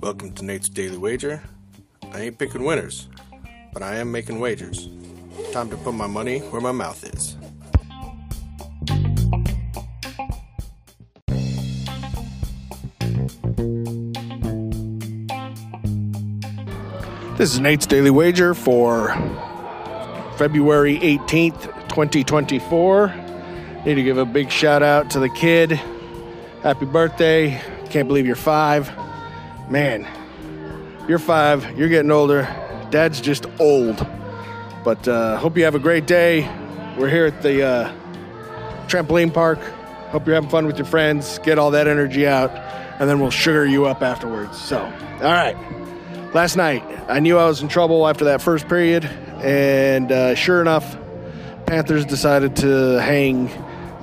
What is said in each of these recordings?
Welcome to Nate's Daily Wager. I ain't picking winners, but I am making wagers. Time to put my money where my mouth is. This is Nate's Daily Wager for February 18th, 2024. Need to give a big shout out to the kid. Happy birthday. Can't believe you're five. Man, you're five, you're getting older. Dad's just old. But uh, hope you have a great day. We're here at the uh, trampoline park. Hope you're having fun with your friends. Get all that energy out, and then we'll sugar you up afterwards. So, all right. Last night, I knew I was in trouble after that first period, and uh, sure enough, Panthers decided to hang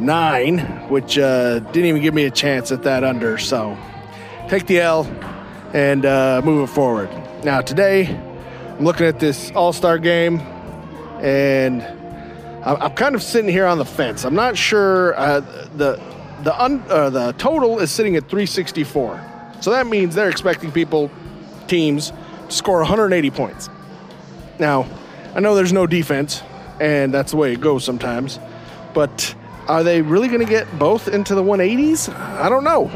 nine, which uh, didn't even give me a chance at that under. So, take the L and uh, move it forward. Now, today, I'm looking at this All Star game, and I'm, kind of sitting here on the fence. I'm not sure uh, the the un, uh, the total is sitting at 364, so that means they're expecting people teams to score 180 points. Now, I know there's no defense, and that's the way it goes sometimes, but are they really going to get both into the 180s? I don't know.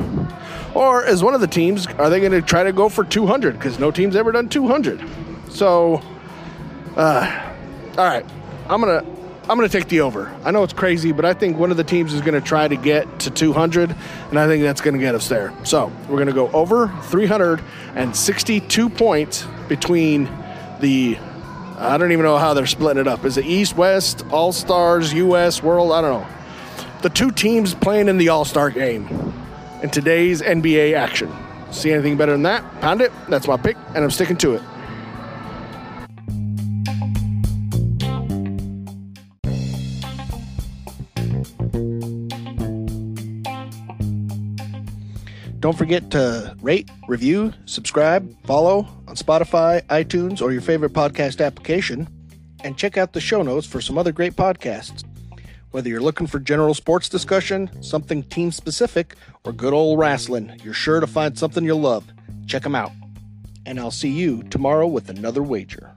Or as one of the teams, are they going to try to go for 200? Because no team's ever done 200. So, uh, all right, I'm gonna I'm gonna take the over. I know it's crazy, but I think one of the teams is gonna try to get to 200, and I think that's gonna get us there. So we're gonna go over 362 points between the I don't even know how they're splitting it up. Is it East, West, All Stars, U.S., World? I don't know. The two teams playing in the All Star game in today's NBA action. See anything better than that? Pound it. That's my pick, and I'm sticking to it. Don't forget to rate, review, subscribe, follow on Spotify, iTunes, or your favorite podcast application, and check out the show notes for some other great podcasts. Whether you're looking for general sports discussion, something team specific, or good old wrestling, you're sure to find something you'll love. Check them out. And I'll see you tomorrow with another wager.